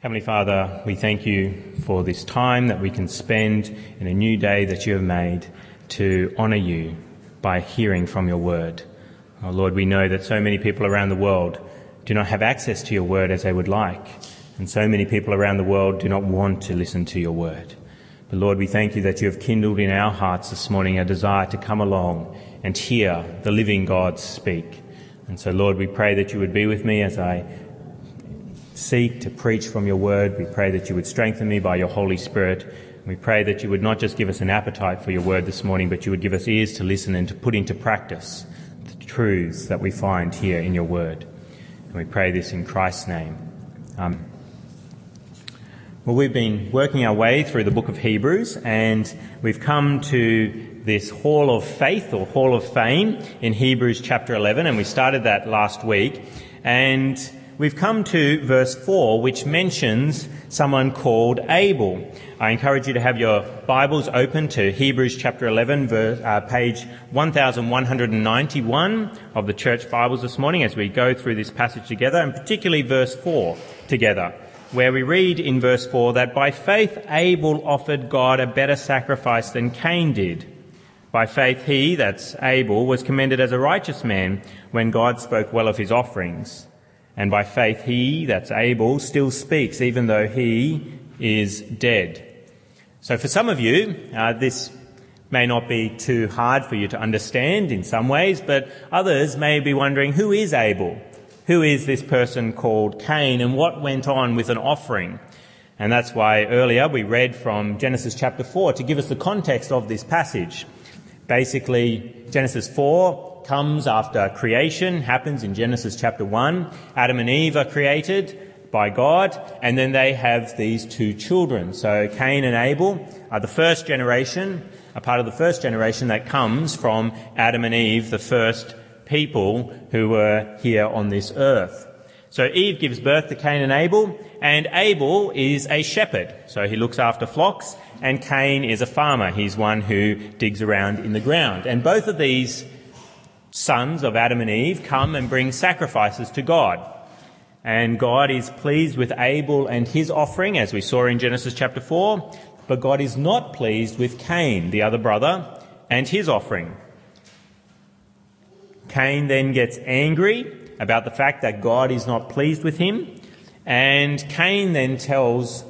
Heavenly Father, we thank you for this time that we can spend in a new day that you have made to honour you by hearing from your word. Oh Lord, we know that so many people around the world do not have access to your word as they would like, and so many people around the world do not want to listen to your word. But Lord, we thank you that you have kindled in our hearts this morning a desire to come along and hear the living God speak. And so, Lord, we pray that you would be with me as I seek to preach from your word. We pray that you would strengthen me by your Holy Spirit. We pray that you would not just give us an appetite for your word this morning, but you would give us ears to listen and to put into practice the truths that we find here in your word. And we pray this in Christ's name. Well, we've been working our way through the book of Hebrews and we've come to this hall of faith or hall of fame in Hebrews chapter 11 and we started that last week and we've come to verse 4, which mentions someone called Abel. I encourage you to have your Bibles open to Hebrews chapter 11, verse, uh, page 1191 of the church Bibles this morning as we go through this passage together, and particularly verse 4 together, where we read in verse 4 that by faith Abel offered God a better sacrifice than Cain did. By faith he, that's Abel, was commended as a righteous man when God spoke well of his offerings. And by faith, he, that's Abel, still speaks, even though he is dead. So for some of you, uh, this may not be too hard for you to understand in some ways, but others may be wondering, who is Abel? Who is this person called Cain and what went on with an offering? And that's why earlier we read from Genesis chapter 4 to give us the context of this passage. Basically, Genesis 4 comes after creation, happens in Genesis chapter 1. Adam and Eve are created by God, and then they have these two children. So Cain and Abel are the first generation, a part of the first generation that comes from Adam and Eve, the first people who were here on this earth. So Eve gives birth to Cain and Abel, and Abel is a shepherd. So he looks after flocks, and Cain is a farmer. He's one who digs around in the ground. And both of these sons of Adam and Eve come and bring sacrifices to God. And God is pleased with Abel and his offering, as we saw in Genesis chapter 4, but God is not pleased with Cain, the other brother, and his offering. Cain then gets angry about the fact that God is not pleased with him, and Cain then tells,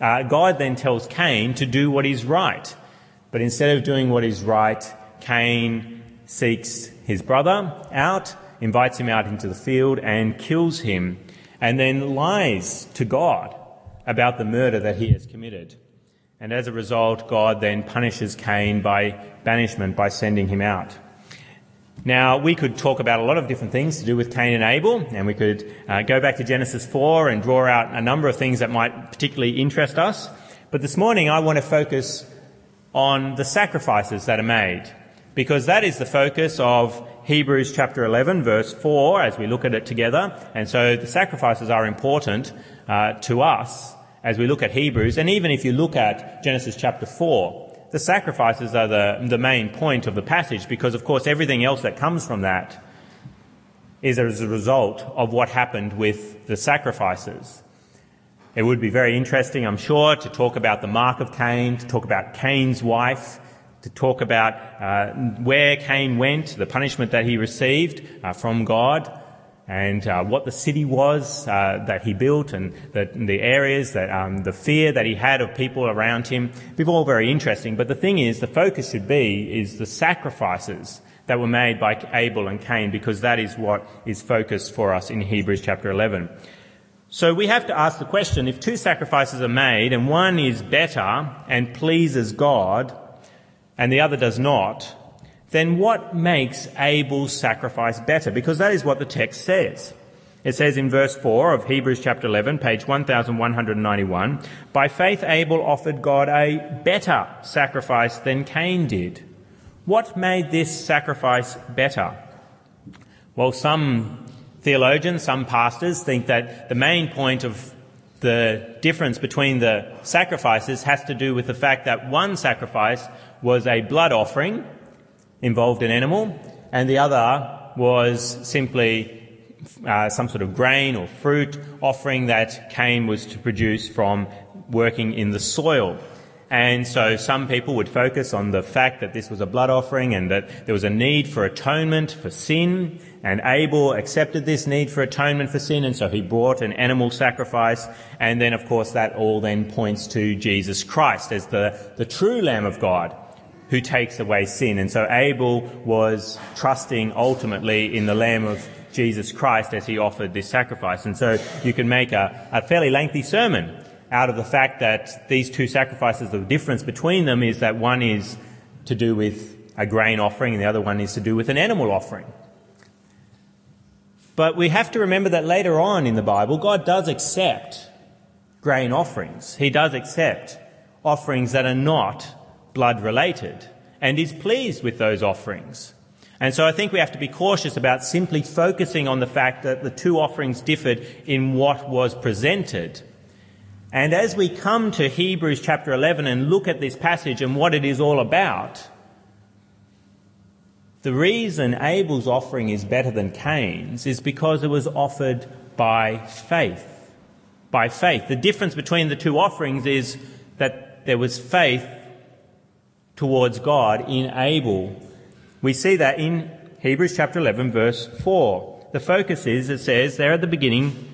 uh, God then tells Cain to do what is right. But instead of doing what is right, Cain seeks his brother out, invites him out into the field and kills him, and then lies to God about the murder that he has committed. And as a result, God then punishes Cain by banishment by sending him out. Now, we could talk about a lot of different things to do with Cain and Abel, and we could uh, go back to Genesis 4 and draw out a number of things that might particularly interest us. But this morning, I want to focus on the sacrifices that are made because that is the focus of Hebrews chapter 11 verse 4 as we look at it together. And so the sacrifices are important uh, to us as we look at Hebrews. And even if you look at Genesis chapter 4, the sacrifices are the, the main point of the passage because of course everything else that comes from that is as a result of what happened with the sacrifices. It would be very interesting, I'm sure, to talk about the mark of Cain, to talk about Cain's wife, to talk about uh, where Cain went, the punishment that he received uh, from God, and uh, what the city was uh, that he built, and the, the areas that um, the fear that he had of people around him. It's all very interesting. But the thing is, the focus should be is the sacrifices that were made by Abel and Cain, because that is what is focused for us in Hebrews chapter 11. So we have to ask the question, if two sacrifices are made and one is better and pleases God, and the other does not, then what makes Abel's sacrifice better? Because that is what the text says. It says in verse 4 of Hebrews chapter 11, page 1191, by faith Abel offered God a better sacrifice than Cain did. What made this sacrifice better? Well, some theologians, some pastors think that the main point of the difference between the sacrifices has to do with the fact that one sacrifice was a blood offering, involved an animal, and the other was simply uh, some sort of grain or fruit offering that Cain was to produce from working in the soil. And so some people would focus on the fact that this was a blood offering and that there was a need for atonement for sin. And Abel accepted this need for atonement for sin. And so he brought an animal sacrifice. And then, of course, that all then points to Jesus Christ as the, the true Lamb of God who takes away sin. And so Abel was trusting ultimately in the Lamb of Jesus Christ as he offered this sacrifice. And so you can make a, a fairly lengthy sermon out of the fact that these two sacrifices, the difference between them is that one is to do with a grain offering and the other one is to do with an animal offering. But we have to remember that later on in the Bible, God does accept grain offerings. He does accept offerings that are not blood related and is pleased with those offerings. And so I think we have to be cautious about simply focusing on the fact that the two offerings differed in what was presented and as we come to Hebrews chapter 11 and look at this passage and what it is all about, the reason Abel's offering is better than Cain's is because it was offered by faith. By faith. The difference between the two offerings is that there was faith towards God in Abel. We see that in Hebrews chapter 11 verse 4. The focus is, it says there at the beginning,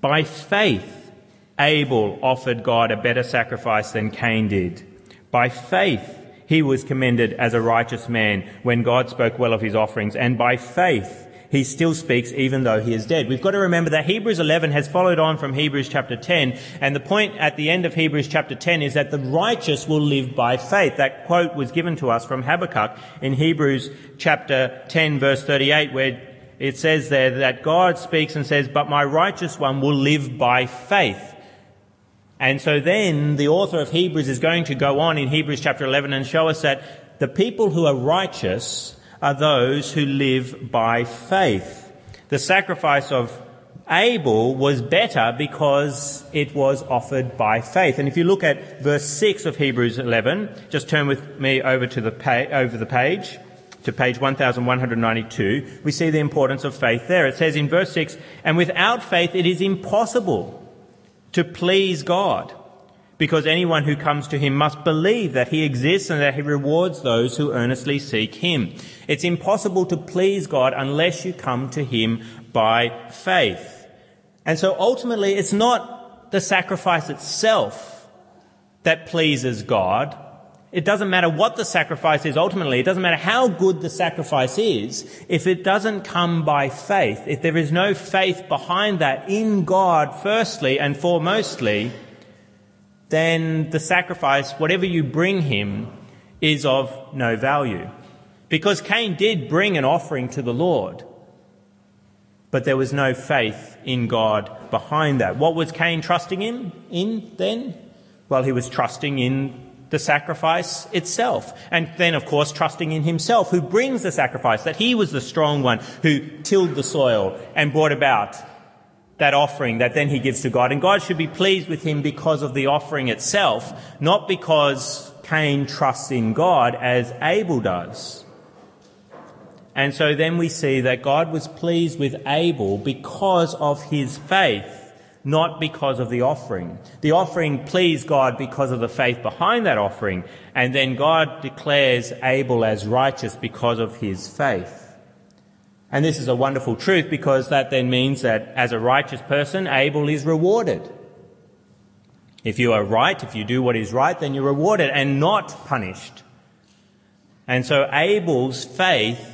by faith Abel offered God a better sacrifice than Cain did. By faith, he was commended as a righteous man when God spoke well of his offerings, and by faith, he still speaks even though he is dead. We've got to remember that Hebrews 11 has followed on from Hebrews chapter 10, and the point at the end of Hebrews chapter 10 is that the righteous will live by faith. That quote was given to us from Habakkuk in Hebrews chapter 10 verse 38 where it says there that God speaks and says, but my righteous one will live by faith. And so then the author of Hebrews is going to go on in Hebrews chapter 11 and show us that the people who are righteous are those who live by faith. The sacrifice of Abel was better because it was offered by faith. And if you look at verse 6 of Hebrews 11, just turn with me over to the pa- over the page to page 1192, we see the importance of faith there. It says in verse 6, and without faith it is impossible to please God. Because anyone who comes to him must believe that he exists and that he rewards those who earnestly seek him. It's impossible to please God unless you come to him by faith. And so ultimately it's not the sacrifice itself that pleases God, it doesn't matter what the sacrifice is ultimately. It doesn't matter how good the sacrifice is. If it doesn't come by faith, if there is no faith behind that in God firstly and foremostly, then the sacrifice, whatever you bring him, is of no value. Because Cain did bring an offering to the Lord, but there was no faith in God behind that. What was Cain trusting in, in then? Well, he was trusting in the sacrifice itself. And then, of course, trusting in himself, who brings the sacrifice, that he was the strong one who tilled the soil and brought about that offering that then he gives to God. And God should be pleased with him because of the offering itself, not because Cain trusts in God as Abel does. And so then we see that God was pleased with Abel because of his faith not because of the offering. The offering pleased God because of the faith behind that offering, and then God declares Abel as righteous because of his faith. And this is a wonderful truth because that then means that as a righteous person, Abel is rewarded. If you are right, if you do what is right, then you're rewarded and not punished. And so Abel's faith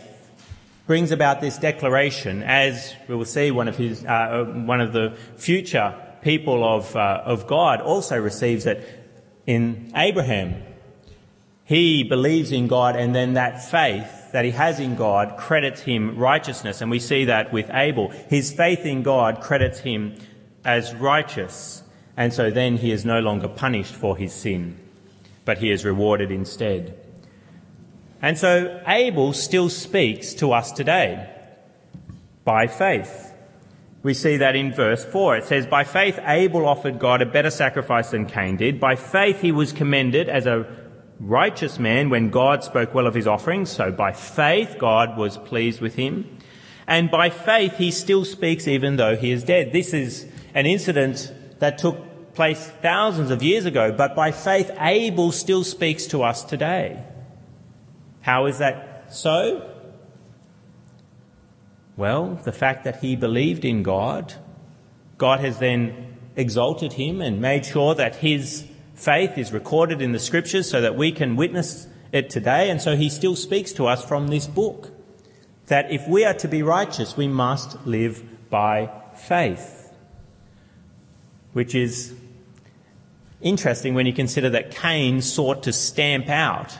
brings about this declaration, as we will see one of his, uh, one of the future people of, uh, of God also receives it in Abraham. He believes in God and then that faith that he has in God credits him righteousness. And we see that with Abel. His faith in God credits him as righteous. And so then he is no longer punished for his sin, but he is rewarded instead. And so Abel still speaks to us today by faith. We see that in verse 4. It says, By faith Abel offered God a better sacrifice than Cain did. By faith he was commended as a righteous man when God spoke well of his offerings. So by faith God was pleased with him. And by faith, he still speaks even though he is dead. This is an incident that took place thousands of years ago, but by faith, Abel still speaks to us today. How is that so? Well, the fact that he believed in God, God has then exalted him and made sure that his faith is recorded in the scriptures so that we can witness it today. And so he still speaks to us from this book that if we are to be righteous, we must live by faith. Which is interesting when you consider that Cain sought to stamp out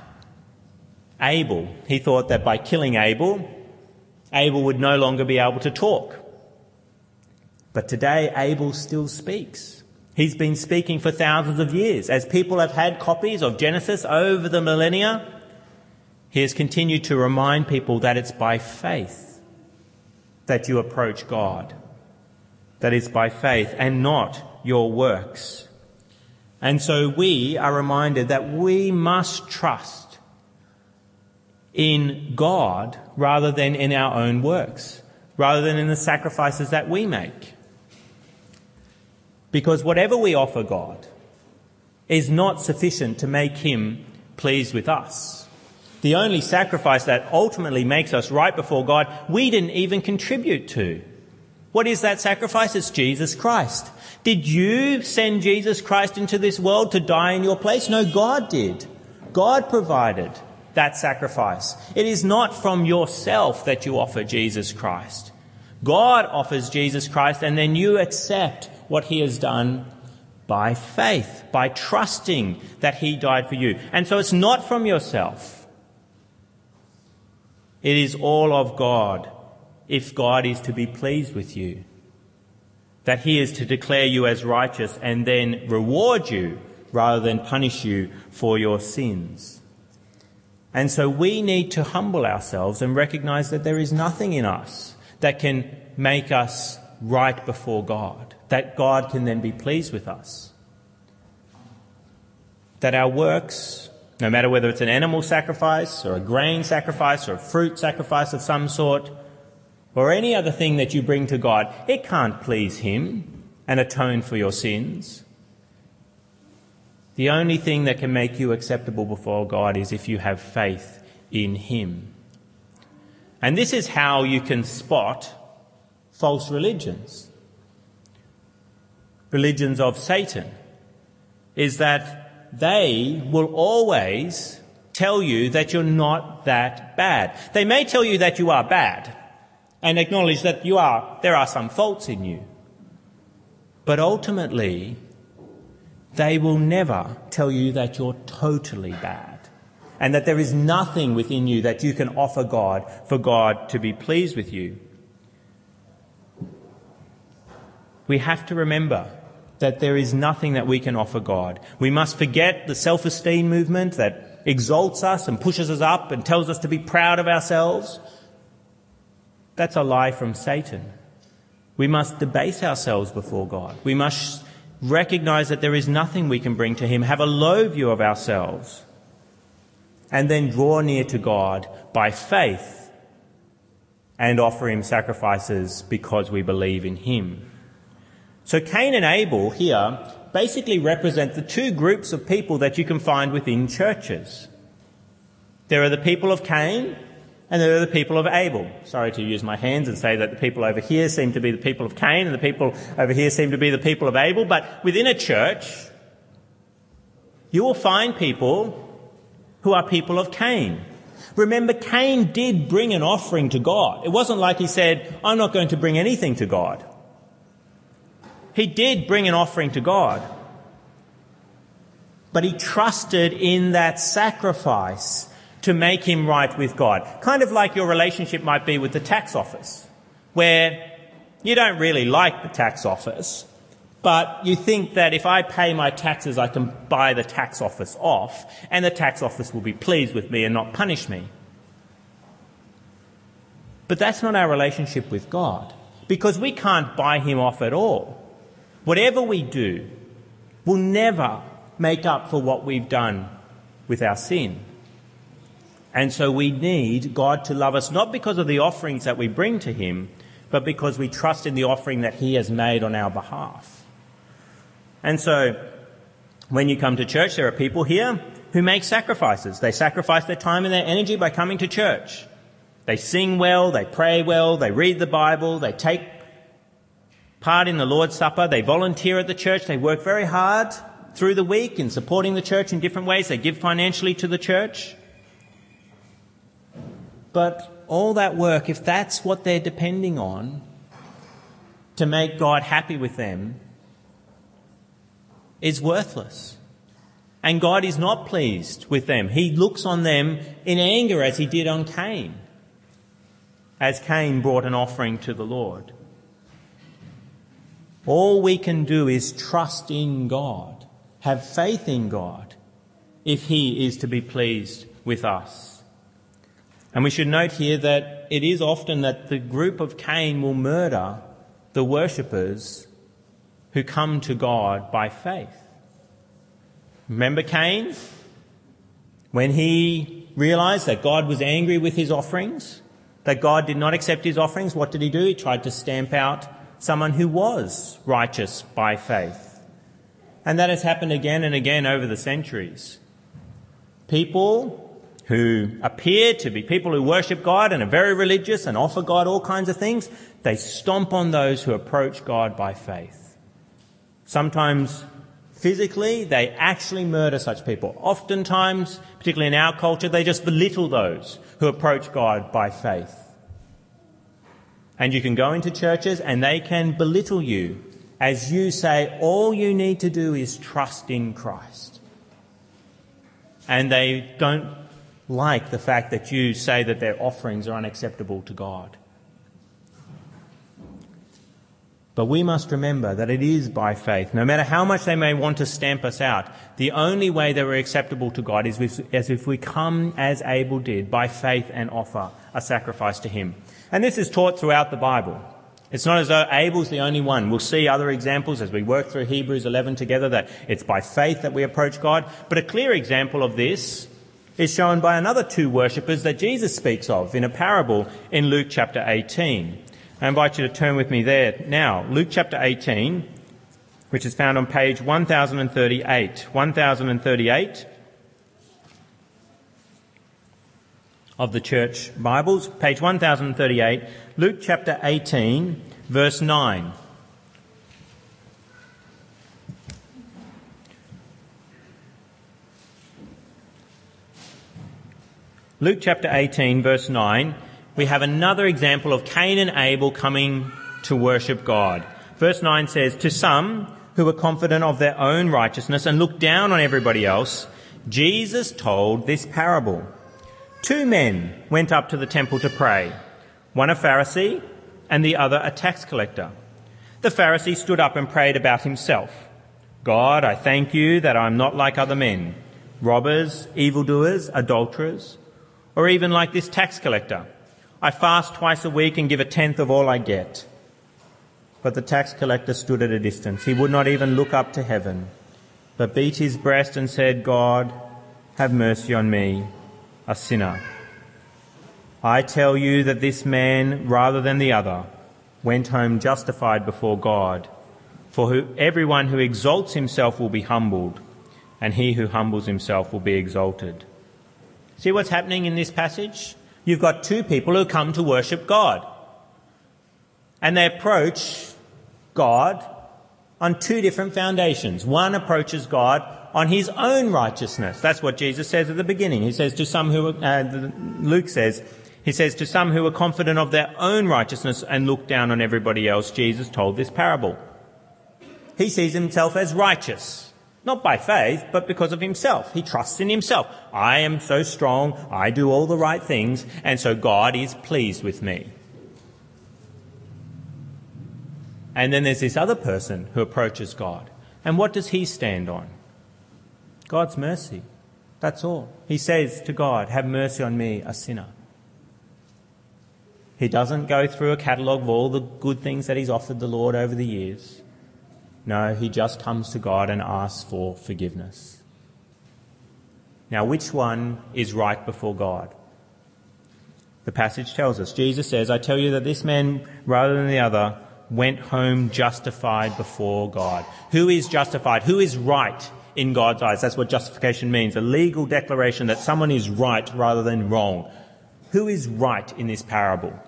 Abel. He thought that by killing Abel, Abel would no longer be able to talk. But today, Abel still speaks. He's been speaking for thousands of years. As people have had copies of Genesis over the millennia, he has continued to remind people that it's by faith that you approach God. That it's by faith and not your works. And so we are reminded that we must trust in God rather than in our own works, rather than in the sacrifices that we make. Because whatever we offer God is not sufficient to make Him pleased with us. The only sacrifice that ultimately makes us right before God, we didn't even contribute to. What is that sacrifice? It's Jesus Christ. Did you send Jesus Christ into this world to die in your place? No, God did. God provided that sacrifice. It is not from yourself that you offer Jesus Christ. God offers Jesus Christ and then you accept what he has done by faith, by trusting that he died for you. And so it's not from yourself. It is all of God if God is to be pleased with you. That he is to declare you as righteous and then reward you rather than punish you for your sins. And so we need to humble ourselves and recognize that there is nothing in us that can make us right before God that God can then be pleased with us. That our works, no matter whether it's an animal sacrifice or a grain sacrifice or a fruit sacrifice of some sort, or any other thing that you bring to God, it can't please Him and atone for your sins. The only thing that can make you acceptable before God is if you have faith in Him. And this is how you can spot false religions religions of Satan is that they will always tell you that you're not that bad. They may tell you that you are bad and acknowledge that you are, there are some faults in you. But ultimately, they will never tell you that you're totally bad and that there is nothing within you that you can offer God for God to be pleased with you. We have to remember that there is nothing that we can offer God. We must forget the self-esteem movement that exalts us and pushes us up and tells us to be proud of ourselves. That's a lie from Satan. We must debase ourselves before God. We must recognize that there is nothing we can bring to Him, have a low view of ourselves, and then draw near to God by faith and offer Him sacrifices because we believe in Him. So Cain and Abel here basically represent the two groups of people that you can find within churches. There are the people of Cain and there are the people of Abel. Sorry to use my hands and say that the people over here seem to be the people of Cain and the people over here seem to be the people of Abel, but within a church, you will find people who are people of Cain. Remember, Cain did bring an offering to God. It wasn't like he said, I'm not going to bring anything to God. He did bring an offering to God. But he trusted in that sacrifice to make him right with God. Kind of like your relationship might be with the tax office, where you don't really like the tax office, but you think that if I pay my taxes, I can buy the tax office off, and the tax office will be pleased with me and not punish me. But that's not our relationship with God, because we can't buy him off at all. Whatever we do will never make up for what we've done with our sin. And so we need God to love us not because of the offerings that we bring to Him, but because we trust in the offering that He has made on our behalf. And so, when you come to church, there are people here who make sacrifices. They sacrifice their time and their energy by coming to church. They sing well, they pray well, they read the Bible, they take part in the Lord's Supper, they volunteer at the church, they work very hard through the week in supporting the church in different ways, they give financially to the church. But all that work, if that's what they're depending on to make God happy with them, is worthless. And God is not pleased with them. He looks on them in anger as he did on Cain, as Cain brought an offering to the Lord. All we can do is trust in God, have faith in God, if he is to be pleased with us. And we should note here that it is often that the group of Cain will murder the worshippers who come to God by faith. Remember Cain? When he realized that God was angry with his offerings, that God did not accept his offerings, what did he do? He tried to stamp out someone who was righteous by faith. And that has happened again and again over the centuries. People who appear to be people who worship God and are very religious and offer God all kinds of things, they stomp on those who approach God by faith. Sometimes physically, they actually murder such people. Oftentimes, particularly in our culture, they just belittle those who approach God by faith. And you can go into churches and they can belittle you as you say all you need to do is trust in Christ. And they don't like the fact that you say that their offerings are unacceptable to God. But we must remember that it is by faith. No matter how much they may want to stamp us out, the only way that we're acceptable to God is as if we come as Abel did, by faith and offer a sacrifice to Him. And this is taught throughout the Bible. It's not as though Abel's the only one. We'll see other examples as we work through Hebrews 11 together that it's by faith that we approach God. But a clear example of this is shown by another two worshippers that Jesus speaks of in a parable in Luke chapter 18. I invite you to turn with me there now. Luke chapter 18, which is found on page 1038. 1038 of the church Bibles, page 1038, Luke chapter 18, verse 9. Luke chapter 18, verse 9 we have another example of Cain and Abel coming to worship God. Verse 9 says, To some who were confident of their own righteousness and looked down on everybody else, Jesus told this parable. Two men went up to the temple to pray, one a Pharisee and the other a tax collector. The Pharisee stood up and prayed about himself. God, I thank you that I'm not like other men, robbers, evildoers, adulterers, or even like this tax collector. I fast twice a week and give a tenth of all I get. But the tax collector stood at a distance. He would not even look up to heaven, but beat his breast and said, God, have mercy on me, a sinner. I tell you that this man, rather than the other, went home justified before God. For who, everyone who exalts himself will be humbled, and he who humbles himself will be exalted. See what's happening in this passage? You've got two people who come to worship God. And they approach God on two different foundations. One approaches God on his own righteousness. That's what Jesus says at the beginning. He says to some who, uh, Luke says, he says to some who are confident of their own righteousness and look down on everybody else, Jesus told this parable. He sees himself as righteous. Not by faith, but because of himself. He trusts in himself. I am so strong, I do all the right things, and so God is pleased with me. And then there's this other person who approaches God. And what does he stand on? God's mercy. That's all. He says to God, Have mercy on me, a sinner. He doesn't go through a catalogue of all the good things that he's offered the Lord over the years. No, he just comes to God and asks for forgiveness. Now, which one is right before God? the passage tells us. Jesus says, I tell you that this man, rather than the other, went home justified before God. Who is justified? Who is right in God's eyes? That's what justification means. A legal declaration that someone is right rather than wrong. Who is right in this parable?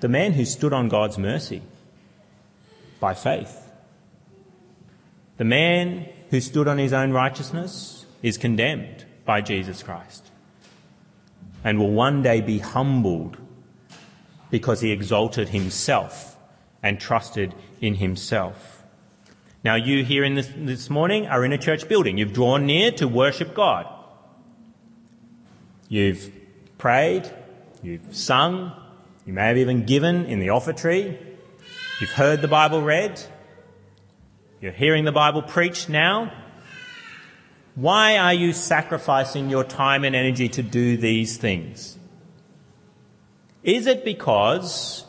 The man who stood on God's mercy by faith. The man who stood on his own righteousness is condemned by Jesus Christ and will one day be humbled because he exalted himself and trusted in himself. Now, you here in this, this morning are in a church building. You've drawn near to worship God. You've prayed, you've sung, you may have even given in the offertory, you've heard the Bible read, you're hearing the Bible preached now. Why are you sacrificing your time and energy to do these things? Is it because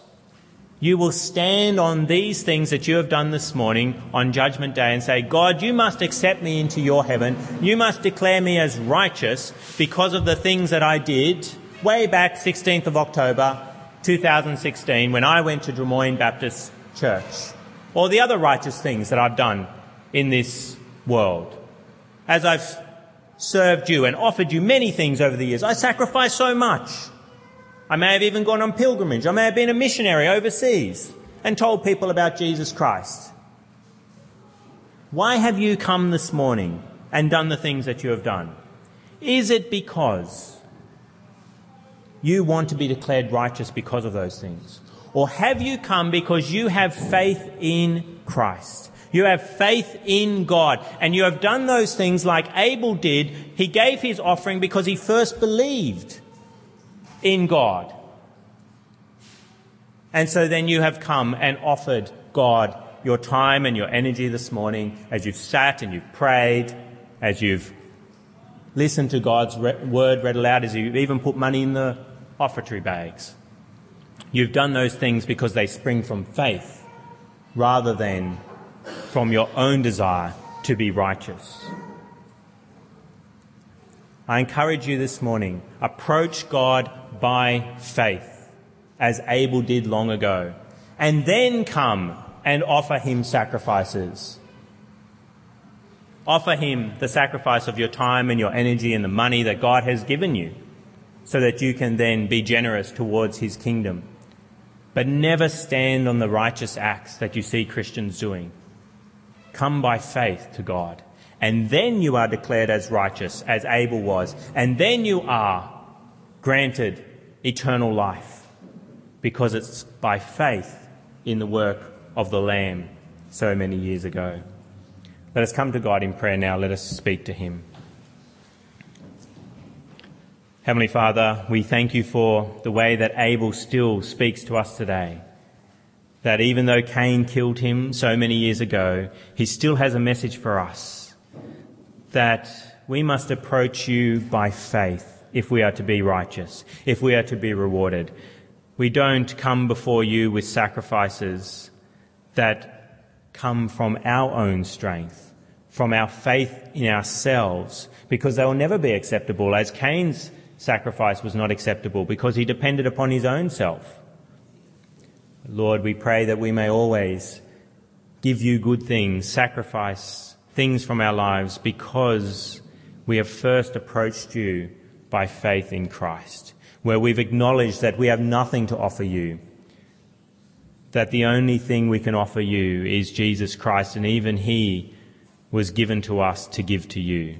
you will stand on these things that you have done this morning on Judgment Day and say, God, you must accept me into your heaven. You must declare me as righteous because of the things that I did way back 16th of October 2016 when I went to Drummoyne Baptist Church. Or the other righteous things that I've done in this world. As I've served you and offered you many things over the years, I sacrificed so much. I may have even gone on pilgrimage. I may have been a missionary overseas and told people about Jesus Christ. Why have you come this morning and done the things that you have done? Is it because you want to be declared righteous because of those things? Or have you come because you have faith in Christ? You have faith in God and you have done those things like Abel did. He gave his offering because he first believed in God. And so then you have come and offered God your time and your energy this morning as you've sat and you've prayed, as you've listened to God's word read aloud, as you've even put money in the offertory bags. You've done those things because they spring from faith rather than from your own desire to be righteous. I encourage you this morning, approach God by faith, as Abel did long ago, and then come and offer him sacrifices. Offer him the sacrifice of your time and your energy and the money that God has given you so that you can then be generous towards his kingdom. But never stand on the righteous acts that you see Christians doing. Come by faith to God and then you are declared as righteous, as Abel was, and then you are granted eternal life, because it's by faith in the work of the Lamb so many years ago. Let us come to God in prayer now. Let us speak to Him. Heavenly Father, we thank you for the way that Abel still speaks to us today. That even though Cain killed him so many years ago, he still has a message for us that we must approach you by faith if we are to be righteous, if we are to be rewarded. We don't come before you with sacrifices that come from our own strength, from our faith in ourselves, because they will never be acceptable, as Cain's sacrifice was not acceptable because he depended upon his own self. Lord, we pray that we may always give you good things, sacrifice things from our lives because we have first approached you by faith in Christ, where we've acknowledged that we have nothing to offer you, that the only thing we can offer you is Jesus Christ, and even He was given to us to give to you.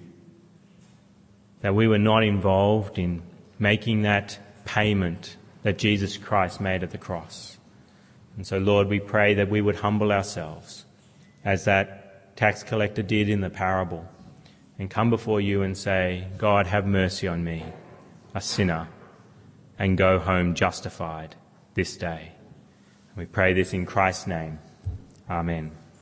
That we were not involved in making that payment that Jesus Christ made at the cross. And so, Lord, we pray that we would humble ourselves as that tax collector did in the parable and come before you and say, God, have mercy on me, a sinner, and go home justified this day. we pray this in Christ's name. Amen.